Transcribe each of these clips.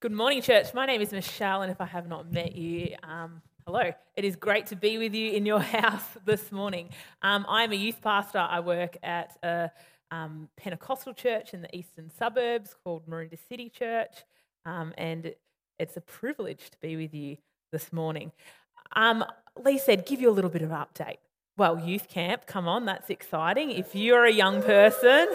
Good morning, church. My name is Michelle, and if I have not met you, um, hello. It is great to be with you in your house this morning. Um, I'm a youth pastor. I work at a um, Pentecostal church in the eastern suburbs called Maroondah City Church, um, and it's a privilege to be with you this morning. Um, Lee said, give you a little bit of update. Well, youth camp, come on, that's exciting. If you're a young person,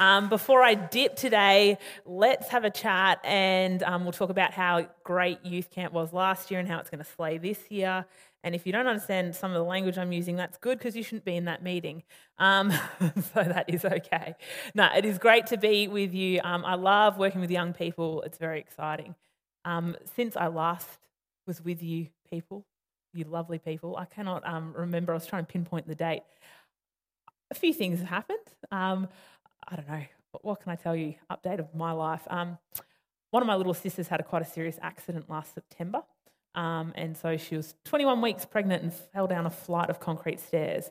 um, before I dip today, let's have a chat and um, we'll talk about how great youth camp was last year and how it's going to slay this year. And if you don't understand some of the language I'm using, that's good because you shouldn't be in that meeting. Um, so that is okay. No, it is great to be with you. Um, I love working with young people, it's very exciting. Um, since I last was with you people, you lovely people, I cannot um, remember, I was trying to pinpoint the date. A few things have happened. Um, I don't know, what can I tell you? Update of my life. Um, one of my little sisters had a quite a serious accident last September. Um, and so she was 21 weeks pregnant and fell down a flight of concrete stairs.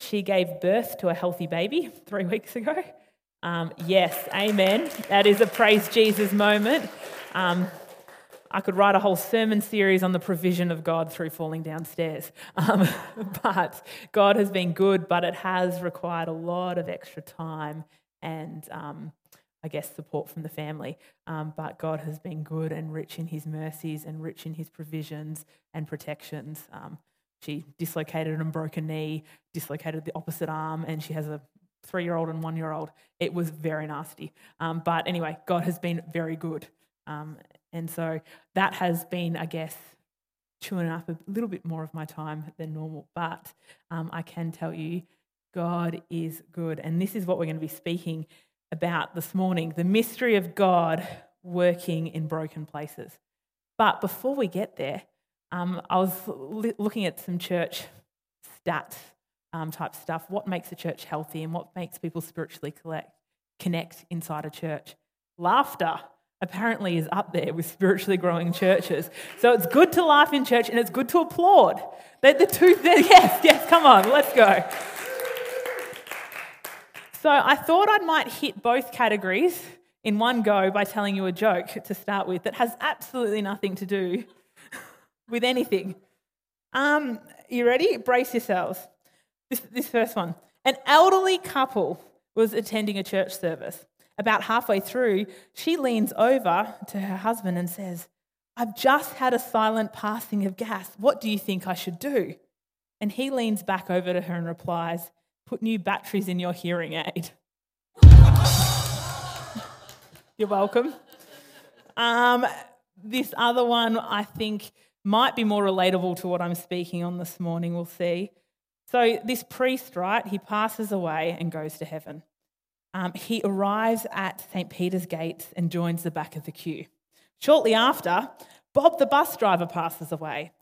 She gave birth to a healthy baby three weeks ago. Um, yes, amen. That is a praise Jesus moment. Um, I could write a whole sermon series on the provision of God through falling downstairs. Um, but God has been good, but it has required a lot of extra time and um, I guess support from the family. Um, but God has been good and rich in his mercies and rich in his provisions and protections. Um, she dislocated and broke a knee, dislocated the opposite arm, and she has a three year old and one year old. It was very nasty. Um, but anyway, God has been very good. Um, and so that has been, I guess, chewing up a little bit more of my time than normal. But um, I can tell you, God is good. And this is what we're going to be speaking about this morning the mystery of God working in broken places. But before we get there, um, I was looking at some church stats um, type stuff. What makes a church healthy and what makes people spiritually collect, connect inside a church? Laughter apparently is up there with spiritually growing churches. So it's good to laugh in church and it's good to applaud. They're the two, yes, yes, come on, let's go. So I thought I might hit both categories in one go by telling you a joke to start with that has absolutely nothing to do with anything. Um, you ready? Brace yourselves. This, this first one. An elderly couple was attending a church service. About halfway through, she leans over to her husband and says, I've just had a silent passing of gas. What do you think I should do? And he leans back over to her and replies, put new batteries in your hearing aid. You're welcome. Um, this other one, I think, might be more relatable to what I'm speaking on this morning. We'll see. So, this priest, right, he passes away and goes to heaven. Um, he arrives at St. Peter's gates and joins the back of the queue. Shortly after, Bob the bus driver passes away.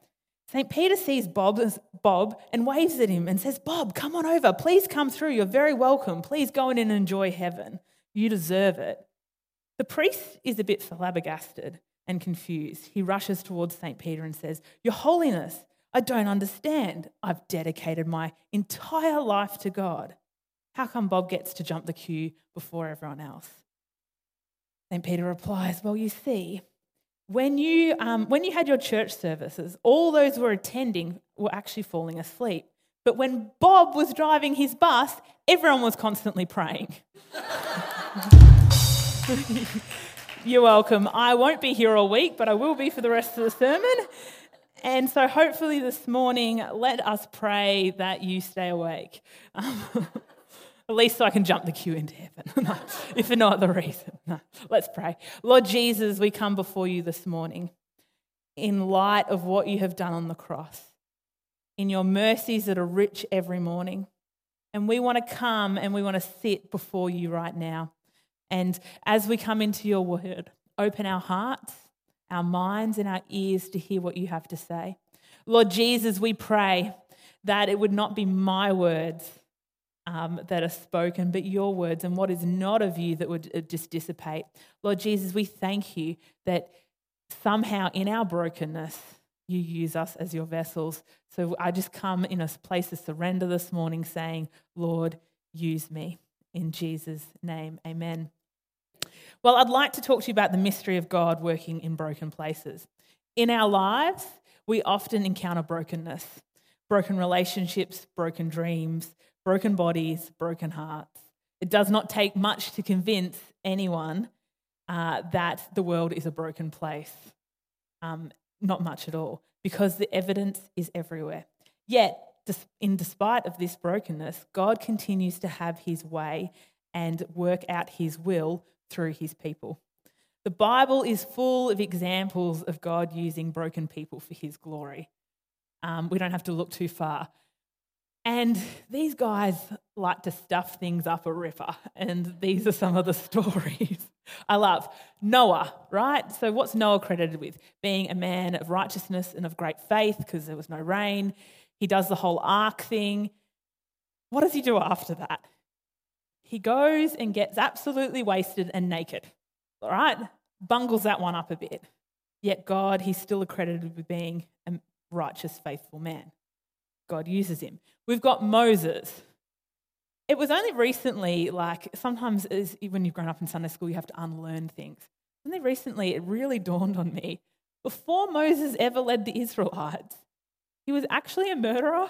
St. Peter sees Bob, Bob and waves at him and says, Bob, come on over. Please come through. You're very welcome. Please go in and enjoy heaven. You deserve it. The priest is a bit flabbergasted and confused. He rushes towards St. Peter and says, Your Holiness, I don't understand. I've dedicated my entire life to God. How come Bob gets to jump the queue before everyone else? St. Peter replies, Well, you see, when you, um, when you had your church services, all those who were attending were actually falling asleep. But when Bob was driving his bus, everyone was constantly praying. You're welcome. I won't be here all week, but I will be for the rest of the sermon. And so, hopefully, this morning, let us pray that you stay awake. At least so I can jump the queue into heaven, if for no other reason. No. Let's pray. Lord Jesus, we come before you this morning in light of what you have done on the cross, in your mercies that are rich every morning. And we want to come and we want to sit before you right now. And as we come into your word, open our hearts, our minds, and our ears to hear what you have to say. Lord Jesus, we pray that it would not be my words um, that are spoken, but your words and what is not of you that would uh, just dissipate. Lord Jesus, we thank you that somehow in our brokenness, you use us as your vessels. So I just come in a place of surrender this morning saying, Lord, use me. In Jesus' name, amen. Well, I'd like to talk to you about the mystery of God working in broken places. In our lives, we often encounter brokenness broken relationships, broken dreams, broken bodies, broken hearts. It does not take much to convince anyone uh, that the world is a broken place. Um, not much at all, because the evidence is everywhere. Yet, in despite of this brokenness, God continues to have his way and work out his will through his people. The Bible is full of examples of God using broken people for his glory. Um, we don't have to look too far. And these guys like to stuff things up a ripper. And these are some of the stories I love. Noah, right? So, what's Noah credited with? Being a man of righteousness and of great faith because there was no rain. He does the whole ark thing. What does he do after that? He goes and gets absolutely wasted and naked, all right? Bungles that one up a bit. Yet, God, he's still accredited with being a righteous, faithful man. God uses him. We've got Moses. It was only recently, like sometimes as, when you've grown up in Sunday school, you have to unlearn things. Only recently, it really dawned on me. Before Moses ever led the Israelites, he was actually a murderer.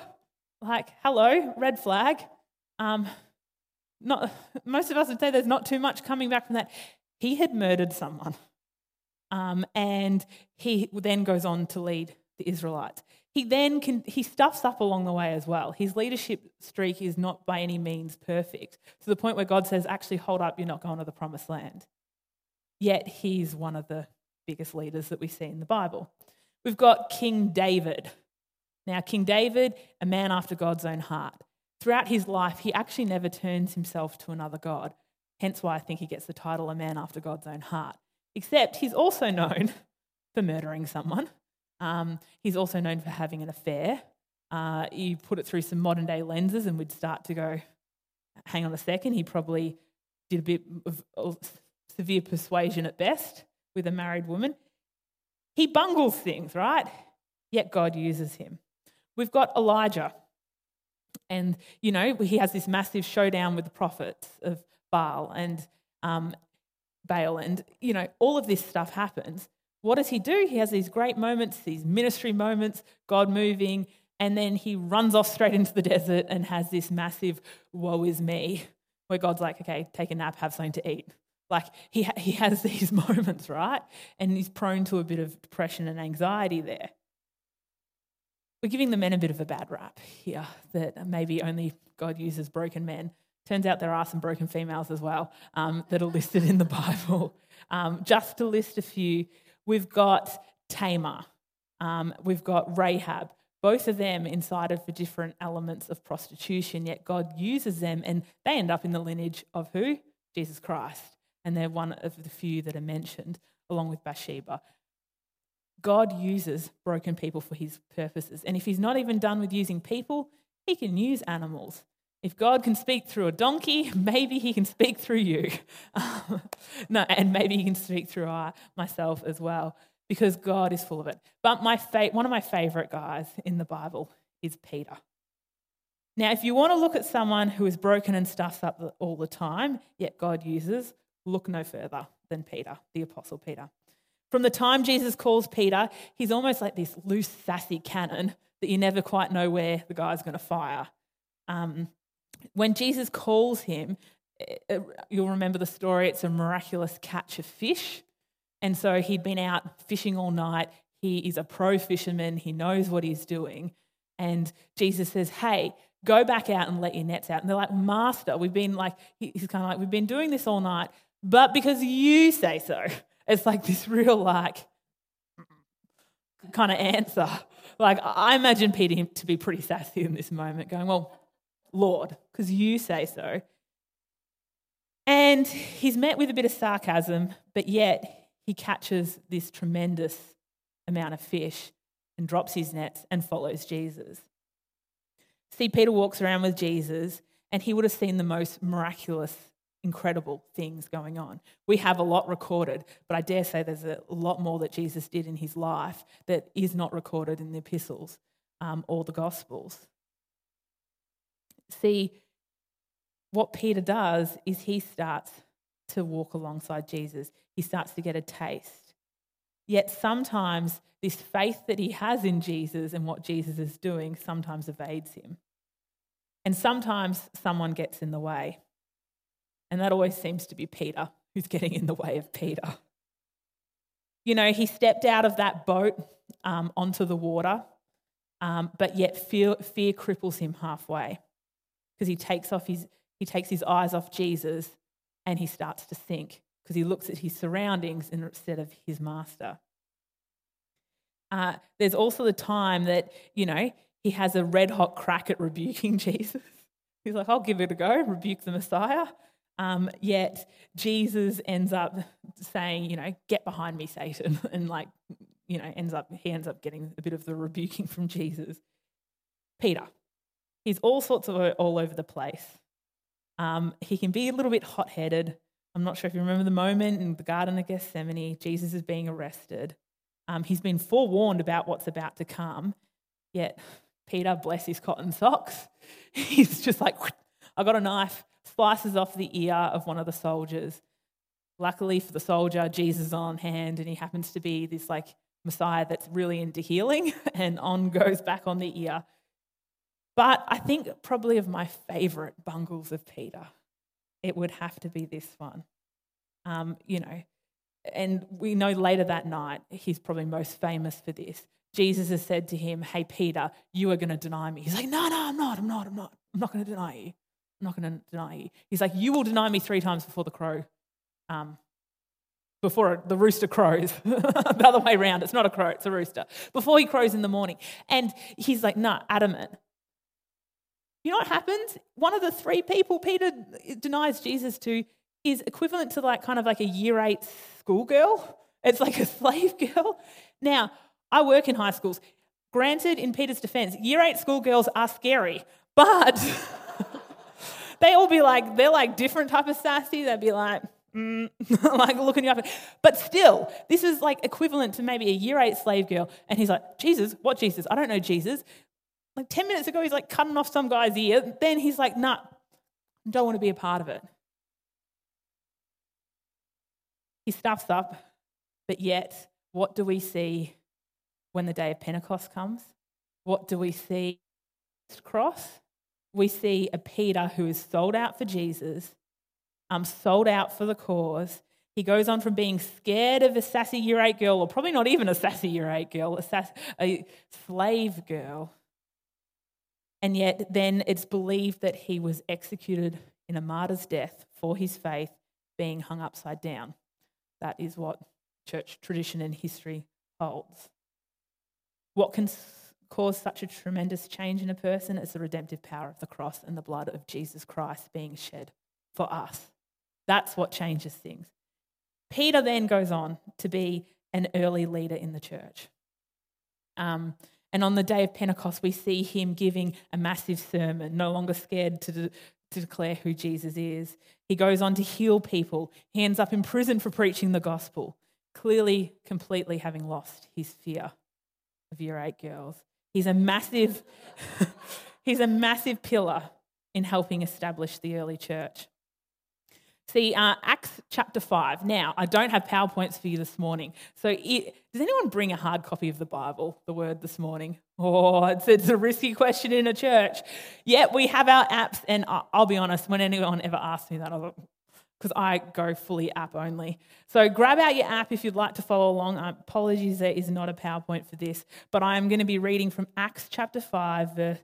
Like, hello, red flag. Um, not, most of us would say there's not too much coming back from that. He had murdered someone. Um, and he then goes on to lead the Israelites. He then can, he stuffs up along the way as well. His leadership streak is not by any means perfect to the point where God says, actually, hold up, you're not going to the promised land. Yet he's one of the biggest leaders that we see in the Bible. We've got King David. Now, King David, a man after God's own heart. Throughout his life, he actually never turns himself to another God. Hence why I think he gets the title a man after God's own heart. Except he's also known for murdering someone um, he's also known for having an affair. Uh, you put it through some modern day lenses, and we'd start to go, hang on a second, he probably did a bit of severe persuasion at best with a married woman. He bungles things, right? Yet God uses him. We've got Elijah. And, you know, he has this massive showdown with the prophets of Baal and um, Baal. And, you know, all of this stuff happens. What does he do? He has these great moments, these ministry moments, God moving, and then he runs off straight into the desert and has this massive woe is me, where God's like, okay, take a nap, have something to eat. Like he, he has these moments, right? And he's prone to a bit of depression and anxiety there. We're giving the men a bit of a bad rap here that maybe only God uses broken men. Turns out there are some broken females as well um, that are listed in the Bible. Um, just to list a few, We've got Tamar. Um, we've got Rahab. Both of them inside of the different elements of prostitution, yet God uses them and they end up in the lineage of who? Jesus Christ. And they're one of the few that are mentioned, along with Bathsheba. God uses broken people for his purposes. And if he's not even done with using people, he can use animals. If God can speak through a donkey, maybe he can speak through you. no, and maybe he can speak through uh, myself as well, because God is full of it. But my fa- one of my favorite guys in the Bible is Peter. Now, if you want to look at someone who is broken and stuffs up all the time, yet God uses, look no further than Peter, the Apostle Peter. From the time Jesus calls Peter, he's almost like this loose, sassy cannon that you never quite know where the guy's going to fire. Um, when Jesus calls him, eh, eh, you'll remember the story, it's a miraculous catch of fish. And so he'd been out fishing all night. He is a pro fisherman, he knows what he's doing. And Jesus says, Hey, go back out and let your nets out. And they're like, Master, we've been like, he's kind of like, we've been doing this all night, but because you say so. It's like this real, like, kind of answer. Like, I imagine Peter to be pretty sassy in this moment, going, Well, Lord, because you say so. And he's met with a bit of sarcasm, but yet he catches this tremendous amount of fish and drops his nets and follows Jesus. See, Peter walks around with Jesus and he would have seen the most miraculous, incredible things going on. We have a lot recorded, but I dare say there's a lot more that Jesus did in his life that is not recorded in the epistles um, or the gospels. See, what Peter does is he starts to walk alongside Jesus. He starts to get a taste. Yet sometimes this faith that he has in Jesus and what Jesus is doing sometimes evades him. And sometimes someone gets in the way. And that always seems to be Peter who's getting in the way of Peter. You know, he stepped out of that boat um, onto the water, um, but yet fear, fear cripples him halfway because he takes off his he takes his eyes off Jesus and he starts to sink because he looks at his surroundings instead of his master. Uh, there's also the time that you know he has a red hot crack at rebuking Jesus. He's like, "I'll give it a go, rebuke the Messiah." Um, yet Jesus ends up saying, you know, get behind me, Satan, and like, you know, ends up he ends up getting a bit of the rebuking from Jesus. Peter, he's all sorts of all over the place. Um, he can be a little bit hot-headed. I'm not sure if you remember the moment in the Garden of Gethsemane. Jesus is being arrested. Um, he's been forewarned about what's about to come. Yet Peter, bless his cotton socks, he's just like, I got a knife slices off the ear of one of the soldiers. Luckily for the soldier, Jesus is on hand, and he happens to be this like Messiah that's really into healing, and on goes back on the ear. But I think probably of my favorite bungles of Peter, it would have to be this one. Um, you know, and we know later that night, he's probably most famous for this. Jesus has said to him, Hey, Peter, you are going to deny me. He's like, No, no, I'm not. I'm not. I'm not. I'm not going to deny you. I'm not going to deny you. He's like, You will deny me three times before the crow, um, before the rooster crows. the other way around. It's not a crow, it's a rooster. Before he crows in the morning. And he's like, Nah, adamant. You know what happens? One of the three people Peter denies Jesus to is equivalent to like kind of like a year eight schoolgirl. It's like a slave girl. Now, I work in high schools. Granted, in Peter's defense, year eight schoolgirls are scary, but they all be like, they're like different type of sassy. They'd be like, mm, like looking you up. But still, this is like equivalent to maybe a year eight slave girl. And he's like, Jesus, what Jesus? I don't know Jesus. Like 10 minutes ago, he's like cutting off some guy's ear. Then he's like, nah, don't want to be a part of it. He stuffs up, but yet, what do we see when the day of Pentecost comes? What do we see? Cross? we see a Peter who is sold out for Jesus, um, sold out for the cause. He goes on from being scared of a sassy year eight girl, or probably not even a sassy year eight girl, a, sass, a slave girl. And yet, then it's believed that he was executed in a martyr's death for his faith, being hung upside down. That is what church tradition and history holds. What can cause such a tremendous change in a person is the redemptive power of the cross and the blood of Jesus Christ being shed for us. That's what changes things. Peter then goes on to be an early leader in the church. Um, and on the day of Pentecost, we see him giving a massive sermon, no longer scared to, de- to declare who Jesus is. He goes on to heal people. He ends up in prison for preaching the gospel, clearly, completely having lost his fear of year eight girls. He's a massive, he's a massive pillar in helping establish the early church. See, uh, Acts chapter 5. Now, I don't have PowerPoints for you this morning. So, it, does anyone bring a hard copy of the Bible, the word this morning? Oh, it's, it's a risky question in a church. Yet we have our apps, and I'll be honest, when anyone ever asks me that, I was because I go fully app only. So grab out your app if you'd like to follow along. Uh, apologies, there is not a PowerPoint for this, but I am going to be reading from Acts chapter 5, verse,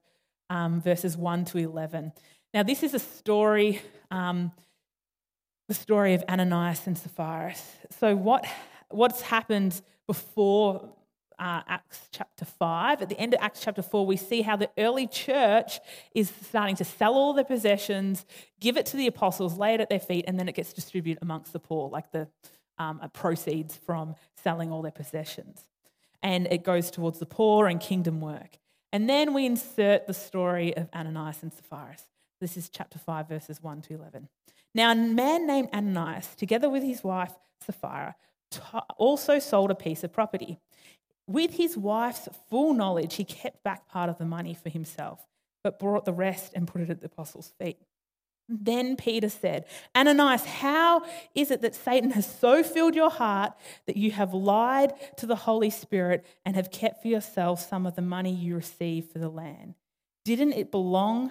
um, verses 1 to 11. Now, this is a story, um, the story of Ananias and Sapphira. So, what, what's happened before uh, Acts chapter 5. At the end of Acts chapter 4, we see how the early church is starting to sell all their possessions, give it to the apostles, lay it at their feet, and then it gets distributed amongst the poor, like the um, uh, proceeds from selling all their possessions. And it goes towards the poor and kingdom work. And then we insert the story of Ananias and Sapphira. This is chapter 5, verses 1 to 11. Now, a man named Ananias, together with his wife Sapphira, also sold a piece of property. With his wife's full knowledge, he kept back part of the money for himself, but brought the rest and put it at the apostles' feet. Then Peter said, Ananias, how is it that Satan has so filled your heart that you have lied to the Holy Spirit and have kept for yourself some of the money you received for the land? Didn't it belong?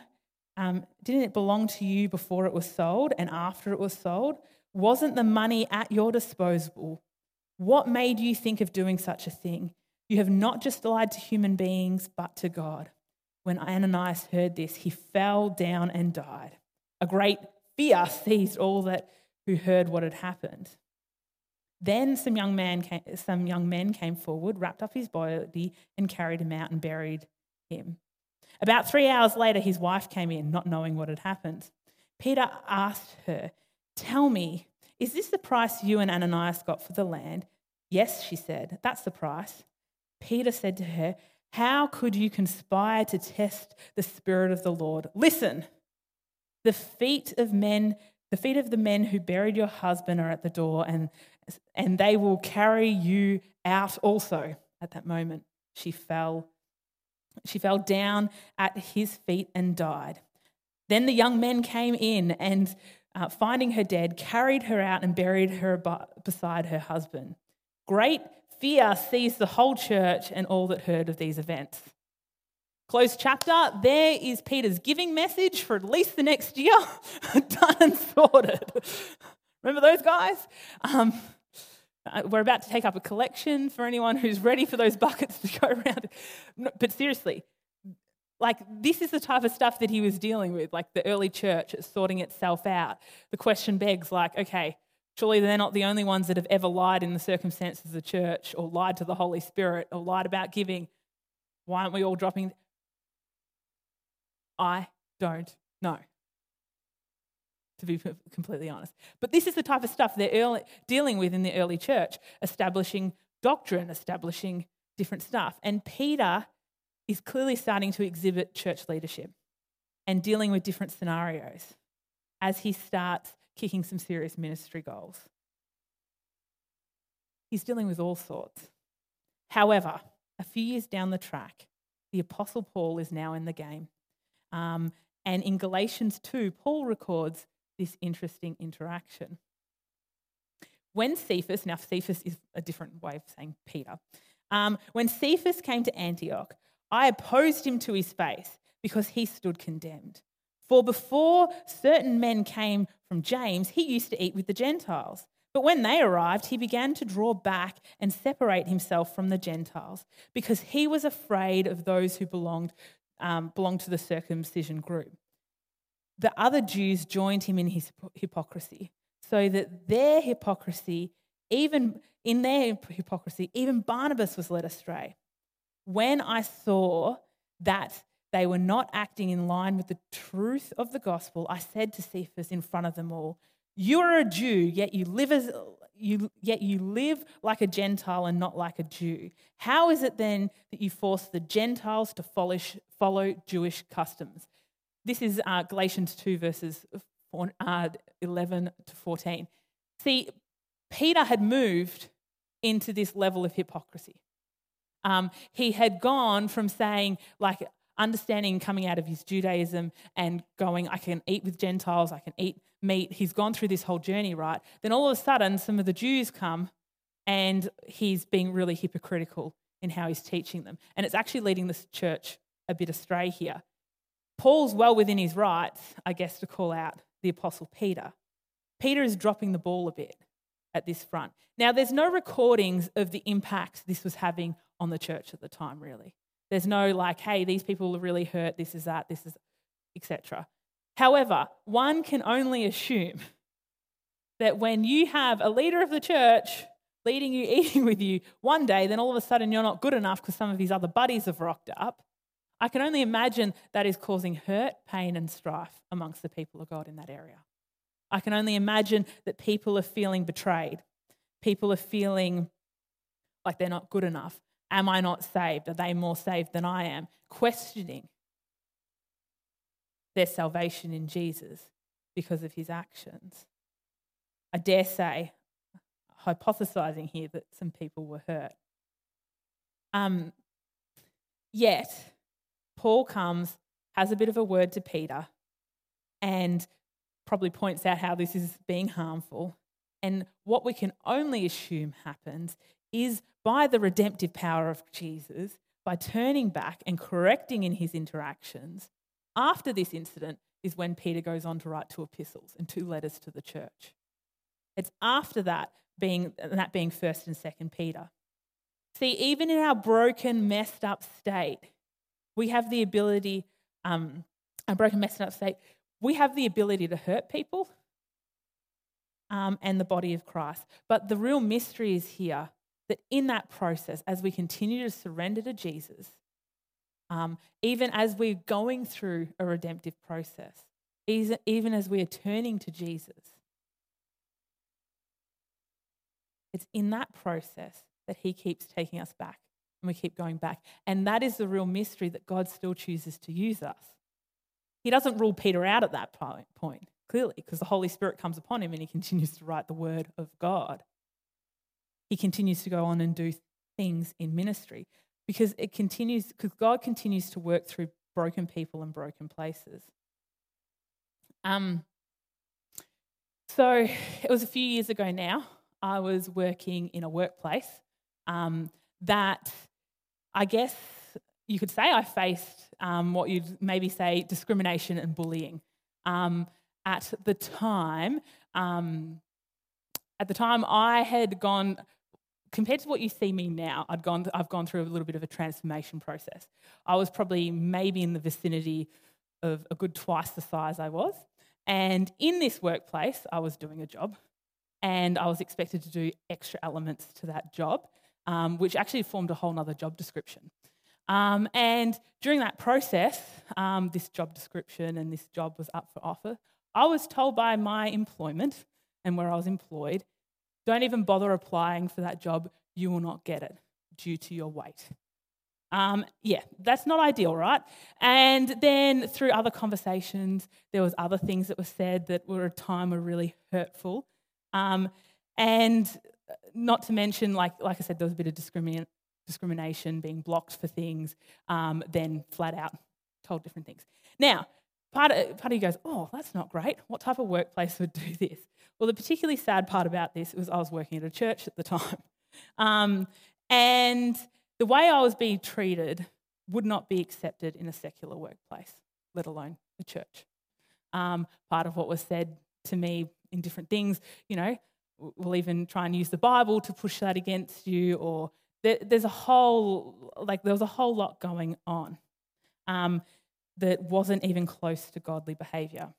Um, didn't it belong to you before it was sold and after it was sold? Wasn't the money at your disposal? What made you think of doing such a thing? You have not just lied to human beings, but to God. When Ananias heard this, he fell down and died. A great fear seized all that who heard what had happened. Then some young, man came, some young men came forward, wrapped up his body, and carried him out and buried him. About three hours later, his wife came in, not knowing what had happened. Peter asked her, Tell me, is this the price you and Ananias got for the land? Yes, she said, That's the price. Peter said to her, How could you conspire to test the Spirit of the Lord? Listen. The feet of men, the feet of the men who buried your husband are at the door, and, and they will carry you out also. At that moment, she fell. She fell down at his feet and died. Then the young men came in and, uh, finding her dead, carried her out and buried her beside her husband. Great fear seized the whole church and all that heard of these events. Closed chapter. There is Peter's giving message for at least the next year. Done and sorted. Remember those guys? Um, Uh, we're about to take up a collection for anyone who's ready for those buckets to go around. But seriously, like this is the type of stuff that he was dealing with, like the early church sorting itself out. The question begs, like, okay, surely they're not the only ones that have ever lied in the circumstances of the church or lied to the Holy Spirit or lied about giving. Why aren't we all dropping? I don't know, to be completely honest. But this is the type of stuff they're early, dealing with in the early church, establishing doctrine, establishing different stuff. And Peter is clearly starting to exhibit church leadership and dealing with different scenarios as he starts kicking some serious ministry goals. He's dealing with all sorts. However, a few years down the track, the Apostle Paul is now in the game. Um, and in Galatians 2, Paul records this interesting interaction. When Cephas, now Cephas is a different way of saying Peter, um, when Cephas came to Antioch, I opposed him to his face because he stood condemned. For before certain men came from James, he used to eat with the Gentiles. But when they arrived, he began to draw back and separate himself from the Gentiles because he was afraid of those who belonged um, belonged to the circumcision group. The other Jews joined him in his hypocrisy, so that their hypocrisy, even in their hypocrisy, even Barnabas was led astray. When I saw that they were not acting in line with the truth of the gospel, I said to Cephas in front of them all, You are a Jew, yet you live as you, yet you live like a Gentile and not like a Jew. How is it then that you force the Gentiles to follow, follow Jewish customs? This is uh, Galatians 2, verses four, uh, 11 to 14. See, Peter had moved into this level of hypocrisy. Um, he had gone from saying, like, understanding coming out of his Judaism and going, I can eat with Gentiles, I can eat meat. he's gone through this whole journey, right? Then all of a sudden, some of the Jews come and he's being really hypocritical in how he's teaching them. And it's actually leading this church a bit astray here. Paul's well within his rights, I guess, to call out the Apostle Peter. Peter is dropping the ball a bit at this front. Now, there's no recordings of the impact this was having on the church at the time, really. There's no like, hey, these people are really hurt, this is that, this is, etc. However, one can only assume that when you have a leader of the church leading you, eating with you one day, then all of a sudden you're not good enough because some of his other buddies have rocked up. I can only imagine that is causing hurt, pain, and strife amongst the people of God in that area. I can only imagine that people are feeling betrayed. People are feeling like they're not good enough. Am I not saved? Are they more saved than I am? Questioning their salvation in Jesus because of his actions. I dare say, hypothesizing here, that some people were hurt. Um, yet, Paul comes, has a bit of a word to Peter, and probably points out how this is being harmful. And what we can only assume happens is by the redemptive power of Jesus, by turning back and correcting in his interactions. After this incident is when Peter goes on to write two epistles and two letters to the church. It's after that being that being first and second Peter. See, even in our broken, messed up state, we have the ability, um, a broken, messed up state, we have the ability to hurt people um, and the body of Christ. But the real mystery is here that in that process, as we continue to surrender to Jesus, um, even as we're going through a redemptive process, even as we are turning to Jesus, it's in that process that He keeps taking us back and we keep going back. And that is the real mystery that God still chooses to use us. He doesn't rule Peter out at that point, clearly, because the Holy Spirit comes upon him and he continues to write the word of God. He continues to go on and do things in ministry because it continues because God continues to work through broken people and broken places. Um, so it was a few years ago now. I was working in a workplace um, that I guess you could say I faced um, what you'd maybe say discrimination and bullying. Um, at the time, um, at the time, I had gone compared to what you see me now. I'd gone, I've gone through a little bit of a transformation process. I was probably maybe in the vicinity of a good twice the size I was, and in this workplace, I was doing a job, and I was expected to do extra elements to that job, um, which actually formed a whole other job description. Um, and during that process, um, this job description and this job was up for offer. I was told by my employment and where I was employed, don't even bother applying for that job, you will not get it due to your weight. Um, yeah, that's not ideal, right? And then through other conversations, there was other things that were said that were at time were really hurtful. Um, and not to mention, like, like I said, there was a bit of discrimination discrimination, being blocked for things, um, then flat out told different things. Now, part of, part of you goes, oh, that's not great. What type of workplace would do this? Well, the particularly sad part about this was I was working at a church at the time. Um, and the way I was being treated would not be accepted in a secular workplace, let alone a church. Um, part of what was said to me in different things, you know, we'll even try and use the Bible to push that against you or there, there's a whole, like, there was a whole lot going on um, that wasn't even close to godly behavior.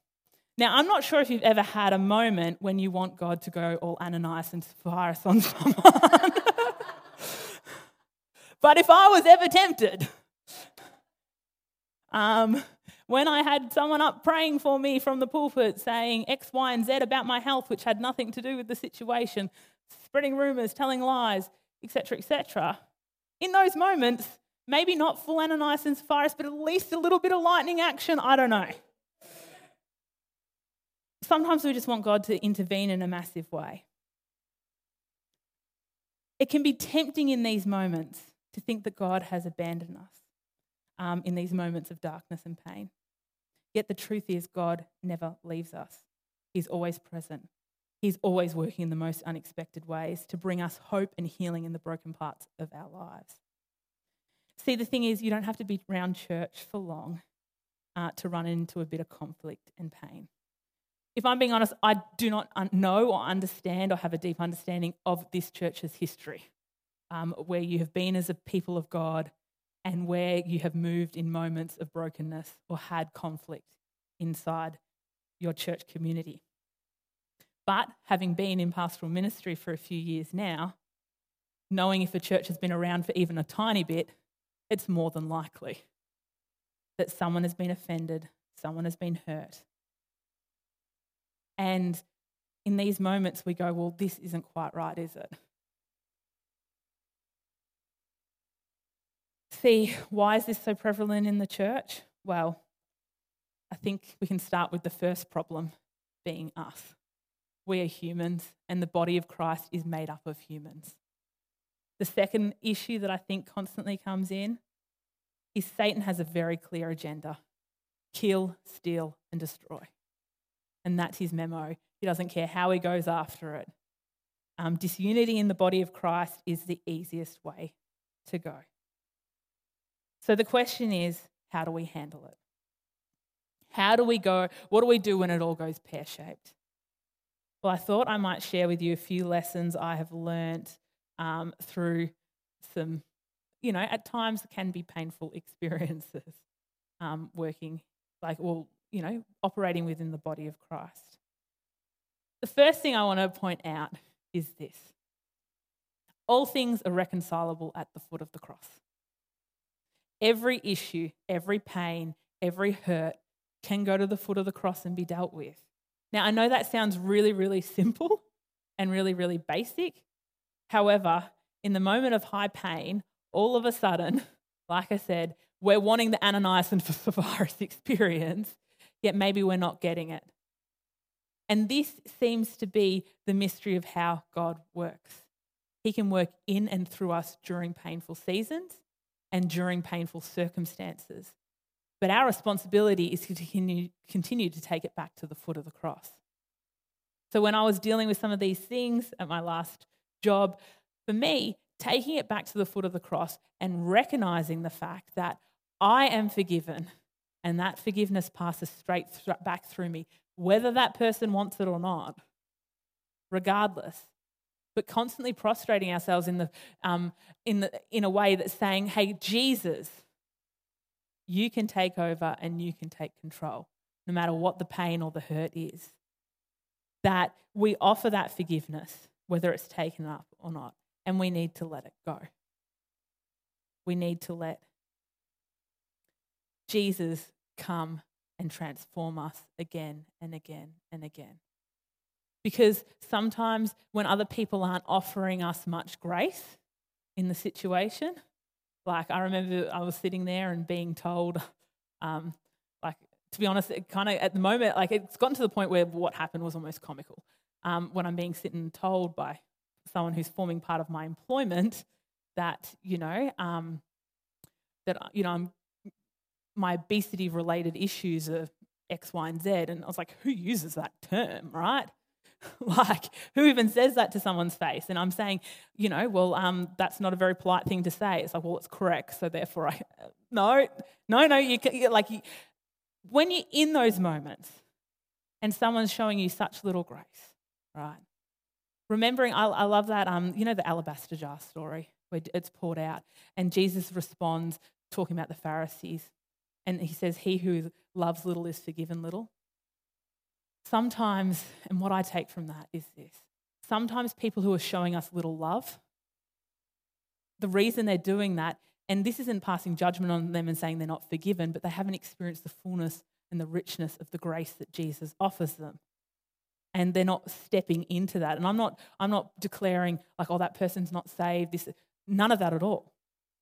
Now, I'm not sure if you've ever had a moment when you want God to go all Ananias and Sapphira on someone. but if I was ever tempted, um, when I had someone up praying for me from the pulpit saying X, Y, and Z about my health, which had nothing to do with the situation, spreading rumors, telling lies, etc., etc. In those moments, maybe not full Ananias and Sapphira, but at least a little bit of lightning action. I don't know. Sometimes we just want God to intervene in a massive way. It can be tempting in these moments to think that God has abandoned us um, in these moments of darkness and pain. Yet the truth is, God never leaves us, He's always present. He's always working in the most unexpected ways to bring us hope and healing in the broken parts of our lives. See, the thing is, you don't have to be around church for long uh, to run into a bit of conflict and pain. If I'm being honest, I do not know or understand or have a deep understanding of this church's history, um, where you have been as a people of God and where you have moved in moments of brokenness or had conflict inside your church community. But having been in pastoral ministry for a few years now, knowing if a church has been around for even a tiny bit, it's more than likely that someone has been offended, someone has been hurt. And in these moments, we go, well, this isn't quite right, is it? See, why is this so prevalent in the church? Well, I think we can start with the first problem being us. We are humans, and the body of Christ is made up of humans. The second issue that I think constantly comes in is Satan has a very clear agenda kill, steal, and destroy. and that's his memo. He doesn't care how he goes after it. Um, disunity in the body of Christ is the easiest way to go. So the question is how do we handle it? How do we go? What do we do when it all goes pear shaped? Well, I thought I might share with you a few lessons I have learnt um, through some, you know, at times can be painful experiences um, working, like, well, you know, operating within the body of Christ. The first thing I want to point out is this all things are reconcilable at the foot of the cross. Every issue, every pain, every hurt can go to the foot of the cross and be dealt with. Now, I know that sounds really, really simple and really, really basic. However, in the moment of high pain, all of a sudden, like I said, we're wanting the Ananias and Sapphira experience, yet maybe we're not getting it. And this seems to be the mystery of how God works. He can work in and through us during painful seasons and during painful circumstances. But our responsibility is to continue, continue to take it back to the foot of the cross. So when I was dealing with some of these things at my last job, for me, taking it back to the foot of the cross and recognizing the fact that I am forgiven and that forgiveness passes straight th- back through me, whether that person wants it or not, regardless. But constantly prostrating ourselves in, the, um, in, the, in a way that's saying, hey, Jesus, you can take over and you can take control, no matter what the pain or the hurt is. That we offer that forgiveness, whether it's taken up or not, and we need to let it go. We need to let Jesus come and transform us again and again and again. Because sometimes when other people aren't offering us much grace in the situation, like, I remember I was sitting there and being told, um, like, to be honest, it kind of at the moment, like, it's gotten to the point where what happened was almost comical. Um, when I'm being sitting told by someone who's forming part of my employment that, you know, um, that, you know, I'm, my obesity related issues are X, Y, and Z. And I was like, who uses that term, right? like, who even says that to someone's face? And I'm saying, you know, well, um, that's not a very polite thing to say. It's like, well, it's correct. So therefore, I, no, no, no. You can, like, when you're in those moments and someone's showing you such little grace, right? Remembering, I, I love that, um, you know, the alabaster jar story where it's poured out and Jesus responds talking about the Pharisees. And he says, He who loves little is forgiven little. Sometimes, and what I take from that is this sometimes people who are showing us little love, the reason they're doing that, and this isn't passing judgment on them and saying they're not forgiven, but they haven't experienced the fullness and the richness of the grace that Jesus offers them. And they're not stepping into that. And I'm not, I'm not declaring like, oh, that person's not saved. This, none of that at all.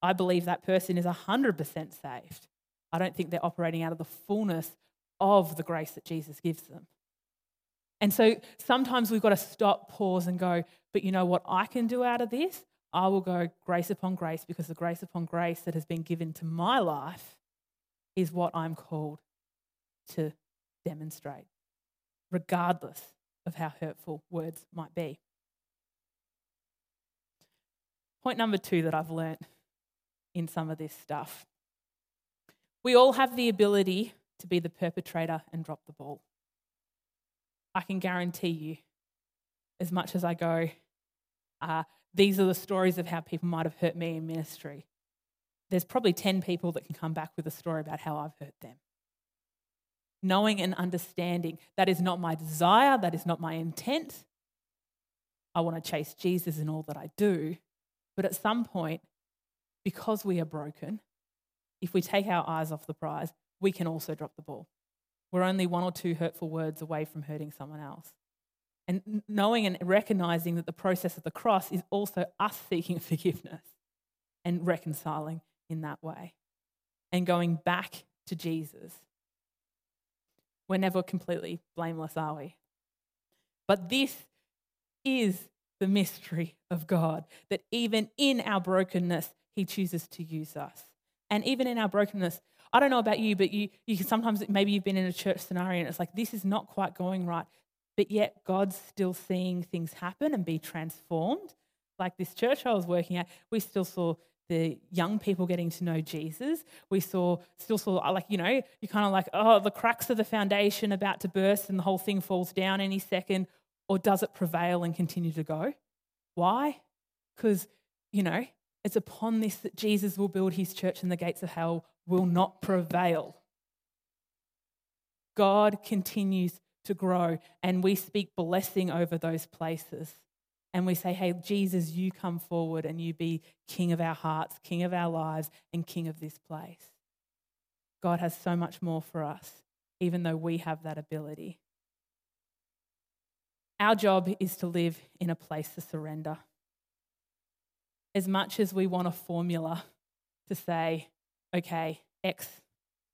I believe that person is 100% saved. I don't think they're operating out of the fullness of the grace that Jesus gives them. And so sometimes we've got to stop, pause, and go, but you know what I can do out of this? I will go grace upon grace because the grace upon grace that has been given to my life is what I'm called to demonstrate, regardless of how hurtful words might be. Point number two that I've learnt in some of this stuff we all have the ability to be the perpetrator and drop the ball. I can guarantee you, as much as I go, uh, these are the stories of how people might have hurt me in ministry. There's probably 10 people that can come back with a story about how I've hurt them. Knowing and understanding that is not my desire, that is not my intent. I want to chase Jesus in all that I do. But at some point, because we are broken, if we take our eyes off the prize, we can also drop the ball. We're only one or two hurtful words away from hurting someone else. And knowing and recognizing that the process of the cross is also us seeking forgiveness and reconciling in that way and going back to Jesus. We're never completely blameless, are we? But this is the mystery of God that even in our brokenness, He chooses to use us. And even in our brokenness, I don't know about you, but you, you can sometimes, maybe you've been in a church scenario and it's like, this is not quite going right. But yet God's still seeing things happen and be transformed. Like this church I was working at, we still saw the young people getting to know Jesus. We saw, still saw, like, you know, you kind of like, oh, the cracks of the foundation about to burst and the whole thing falls down any second. Or does it prevail and continue to go? Why? Because, you know, it's upon this that Jesus will build his church and the gates of hell will not prevail. God continues to grow, and we speak blessing over those places. And we say, Hey, Jesus, you come forward and you be king of our hearts, king of our lives, and king of this place. God has so much more for us, even though we have that ability. Our job is to live in a place to surrender as much as we want a formula to say, okay, X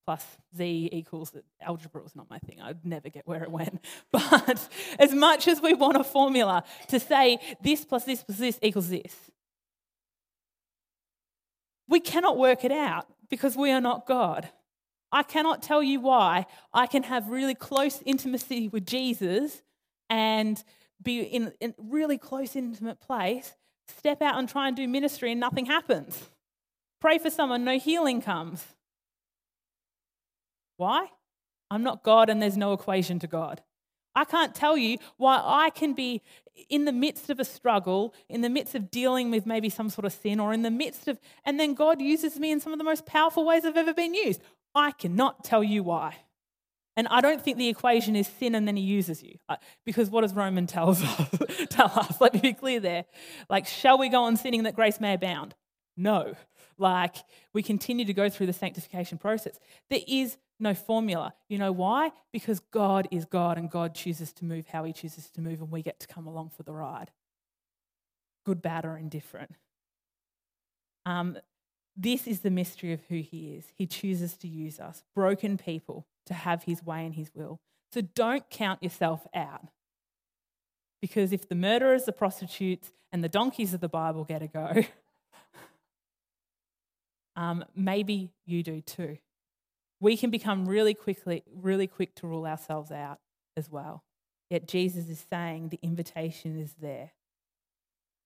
plus Z equals algebra was not my thing. I'd never get where it went. But as much as we want a formula to say this plus this plus this equals this, we cannot work it out because we are not God. I cannot tell you why I can have really close intimacy with Jesus and be in a really close, intimate place step out and try and do ministry and nothing happens. Pray for someone, no healing comes. Why? I'm not God and there's no equation to God. I can't tell you why I can be in the midst of a struggle, in the midst of dealing with maybe some sort of sin, or in the midst of, and then God uses me in some of the most powerful ways I've ever been used. I cannot tell you why. And I don't think the equation is sin and then he uses you. Because what does Roman tells us, tell us? Let me be clear there. Like, shall we go on sinning that grace may abound? No. Like, we continue to go through the sanctification process. There is no formula. You know why? Because God is God and God chooses to move how he chooses to move, and we get to come along for the ride. Good, bad, or indifferent. Um, this is the mystery of who he is. He chooses to use us, broken people, to have his way and his will. So don't count yourself out. Because if the murderers, the prostitutes, and the donkeys of the Bible get a go, um, maybe you do too. We can become really quickly, really quick to rule ourselves out as well. Yet Jesus is saying the invitation is there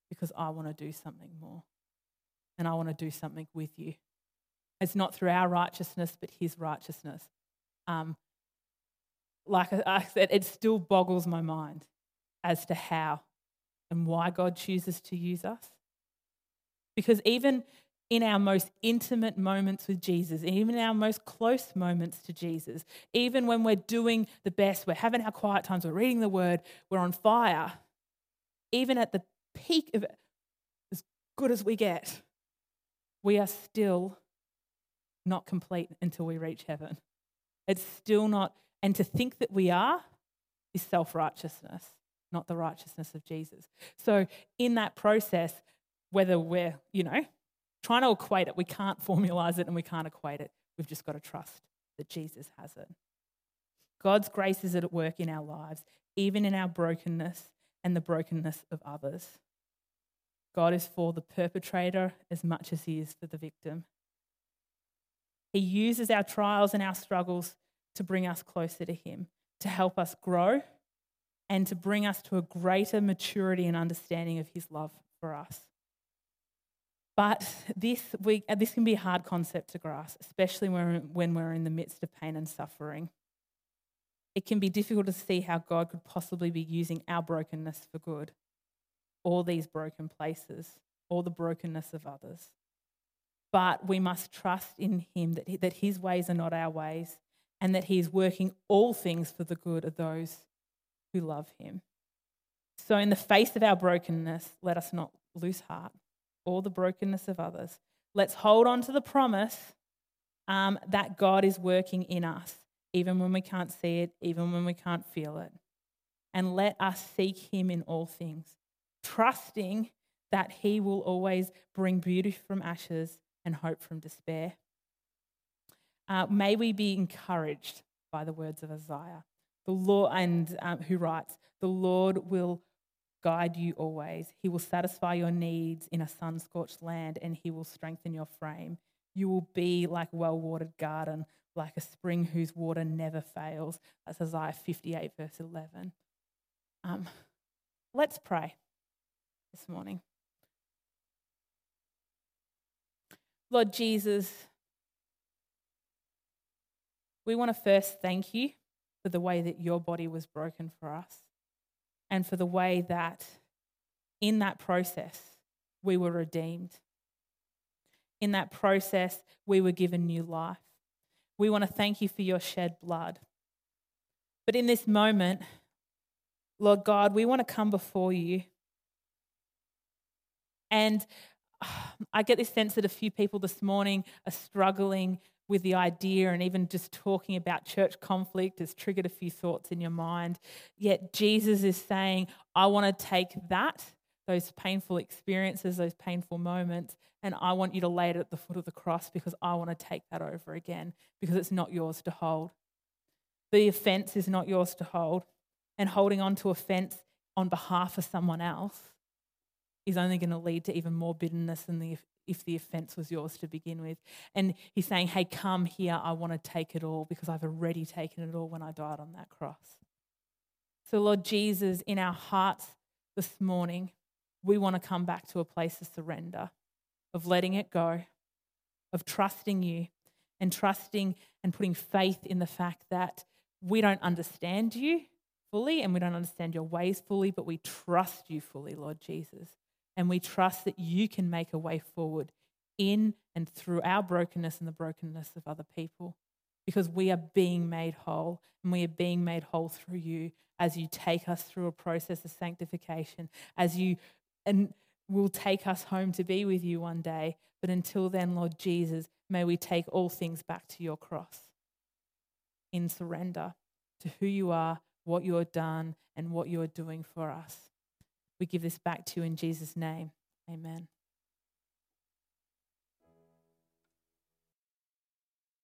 because I want to do something more and I want to do something with you. It's not through our righteousness, but his righteousness. Um, like I said, it still boggles my mind as to how and why God chooses to use us. Because even in our most intimate moments with Jesus, even in our most close moments to Jesus, even when we're doing the best, we're having our quiet times, we're reading the word, we're on fire, even at the peak of it, as good as we get, we are still not complete until we reach heaven. It's still not, and to think that we are is self righteousness, not the righteousness of Jesus. So, in that process, whether we're, you know, trying to equate it, we can't formalize it and we can't equate it. We've just got to trust that Jesus has it. God's grace is at work in our lives, even in our brokenness and the brokenness of others. God is for the perpetrator as much as he is for the victim. He uses our trials and our struggles to bring us closer to Him, to help us grow, and to bring us to a greater maturity and understanding of His love for us. But this, we, uh, this can be a hard concept to grasp, especially when, when we're in the midst of pain and suffering. It can be difficult to see how God could possibly be using our brokenness for good, all these broken places, all the brokenness of others but we must trust in him that, that his ways are not our ways and that he is working all things for the good of those who love him. So, in the face of our brokenness, let us not lose heart or the brokenness of others. Let's hold on to the promise um, that God is working in us, even when we can't see it, even when we can't feel it. And let us seek him in all things, trusting that he will always bring beauty from ashes and hope from despair. Uh, may we be encouraged by the words of Isaiah, the Lord, and um, who writes, "The Lord will guide you always. He will satisfy your needs in a sun-scorched land, and He will strengthen your frame. You will be like a well watered garden, like a spring whose water never fails. That's Isaiah 58, verse 11. Um, let's pray this morning. Lord Jesus, we want to first thank you for the way that your body was broken for us and for the way that in that process we were redeemed. In that process, we were given new life. We want to thank you for your shed blood. But in this moment, Lord God, we want to come before you. And I get this sense that a few people this morning are struggling with the idea, and even just talking about church conflict has triggered a few thoughts in your mind. Yet Jesus is saying, I want to take that, those painful experiences, those painful moments, and I want you to lay it at the foot of the cross because I want to take that over again because it's not yours to hold. The offense is not yours to hold, and holding on to offense on behalf of someone else is only going to lead to even more bitterness than the, if the offense was yours to begin with. And he's saying, Hey, come here. I want to take it all because I've already taken it all when I died on that cross. So, Lord Jesus, in our hearts this morning, we want to come back to a place of surrender, of letting it go, of trusting you and trusting and putting faith in the fact that we don't understand you fully and we don't understand your ways fully, but we trust you fully, Lord Jesus. And we trust that you can make a way forward in and through our brokenness and the brokenness of other people because we are being made whole and we are being made whole through you as you take us through a process of sanctification, as you and will take us home to be with you one day. But until then, Lord Jesus, may we take all things back to your cross in surrender to who you are, what you're done, and what you are doing for us. We give this back to you in Jesus' name. Amen.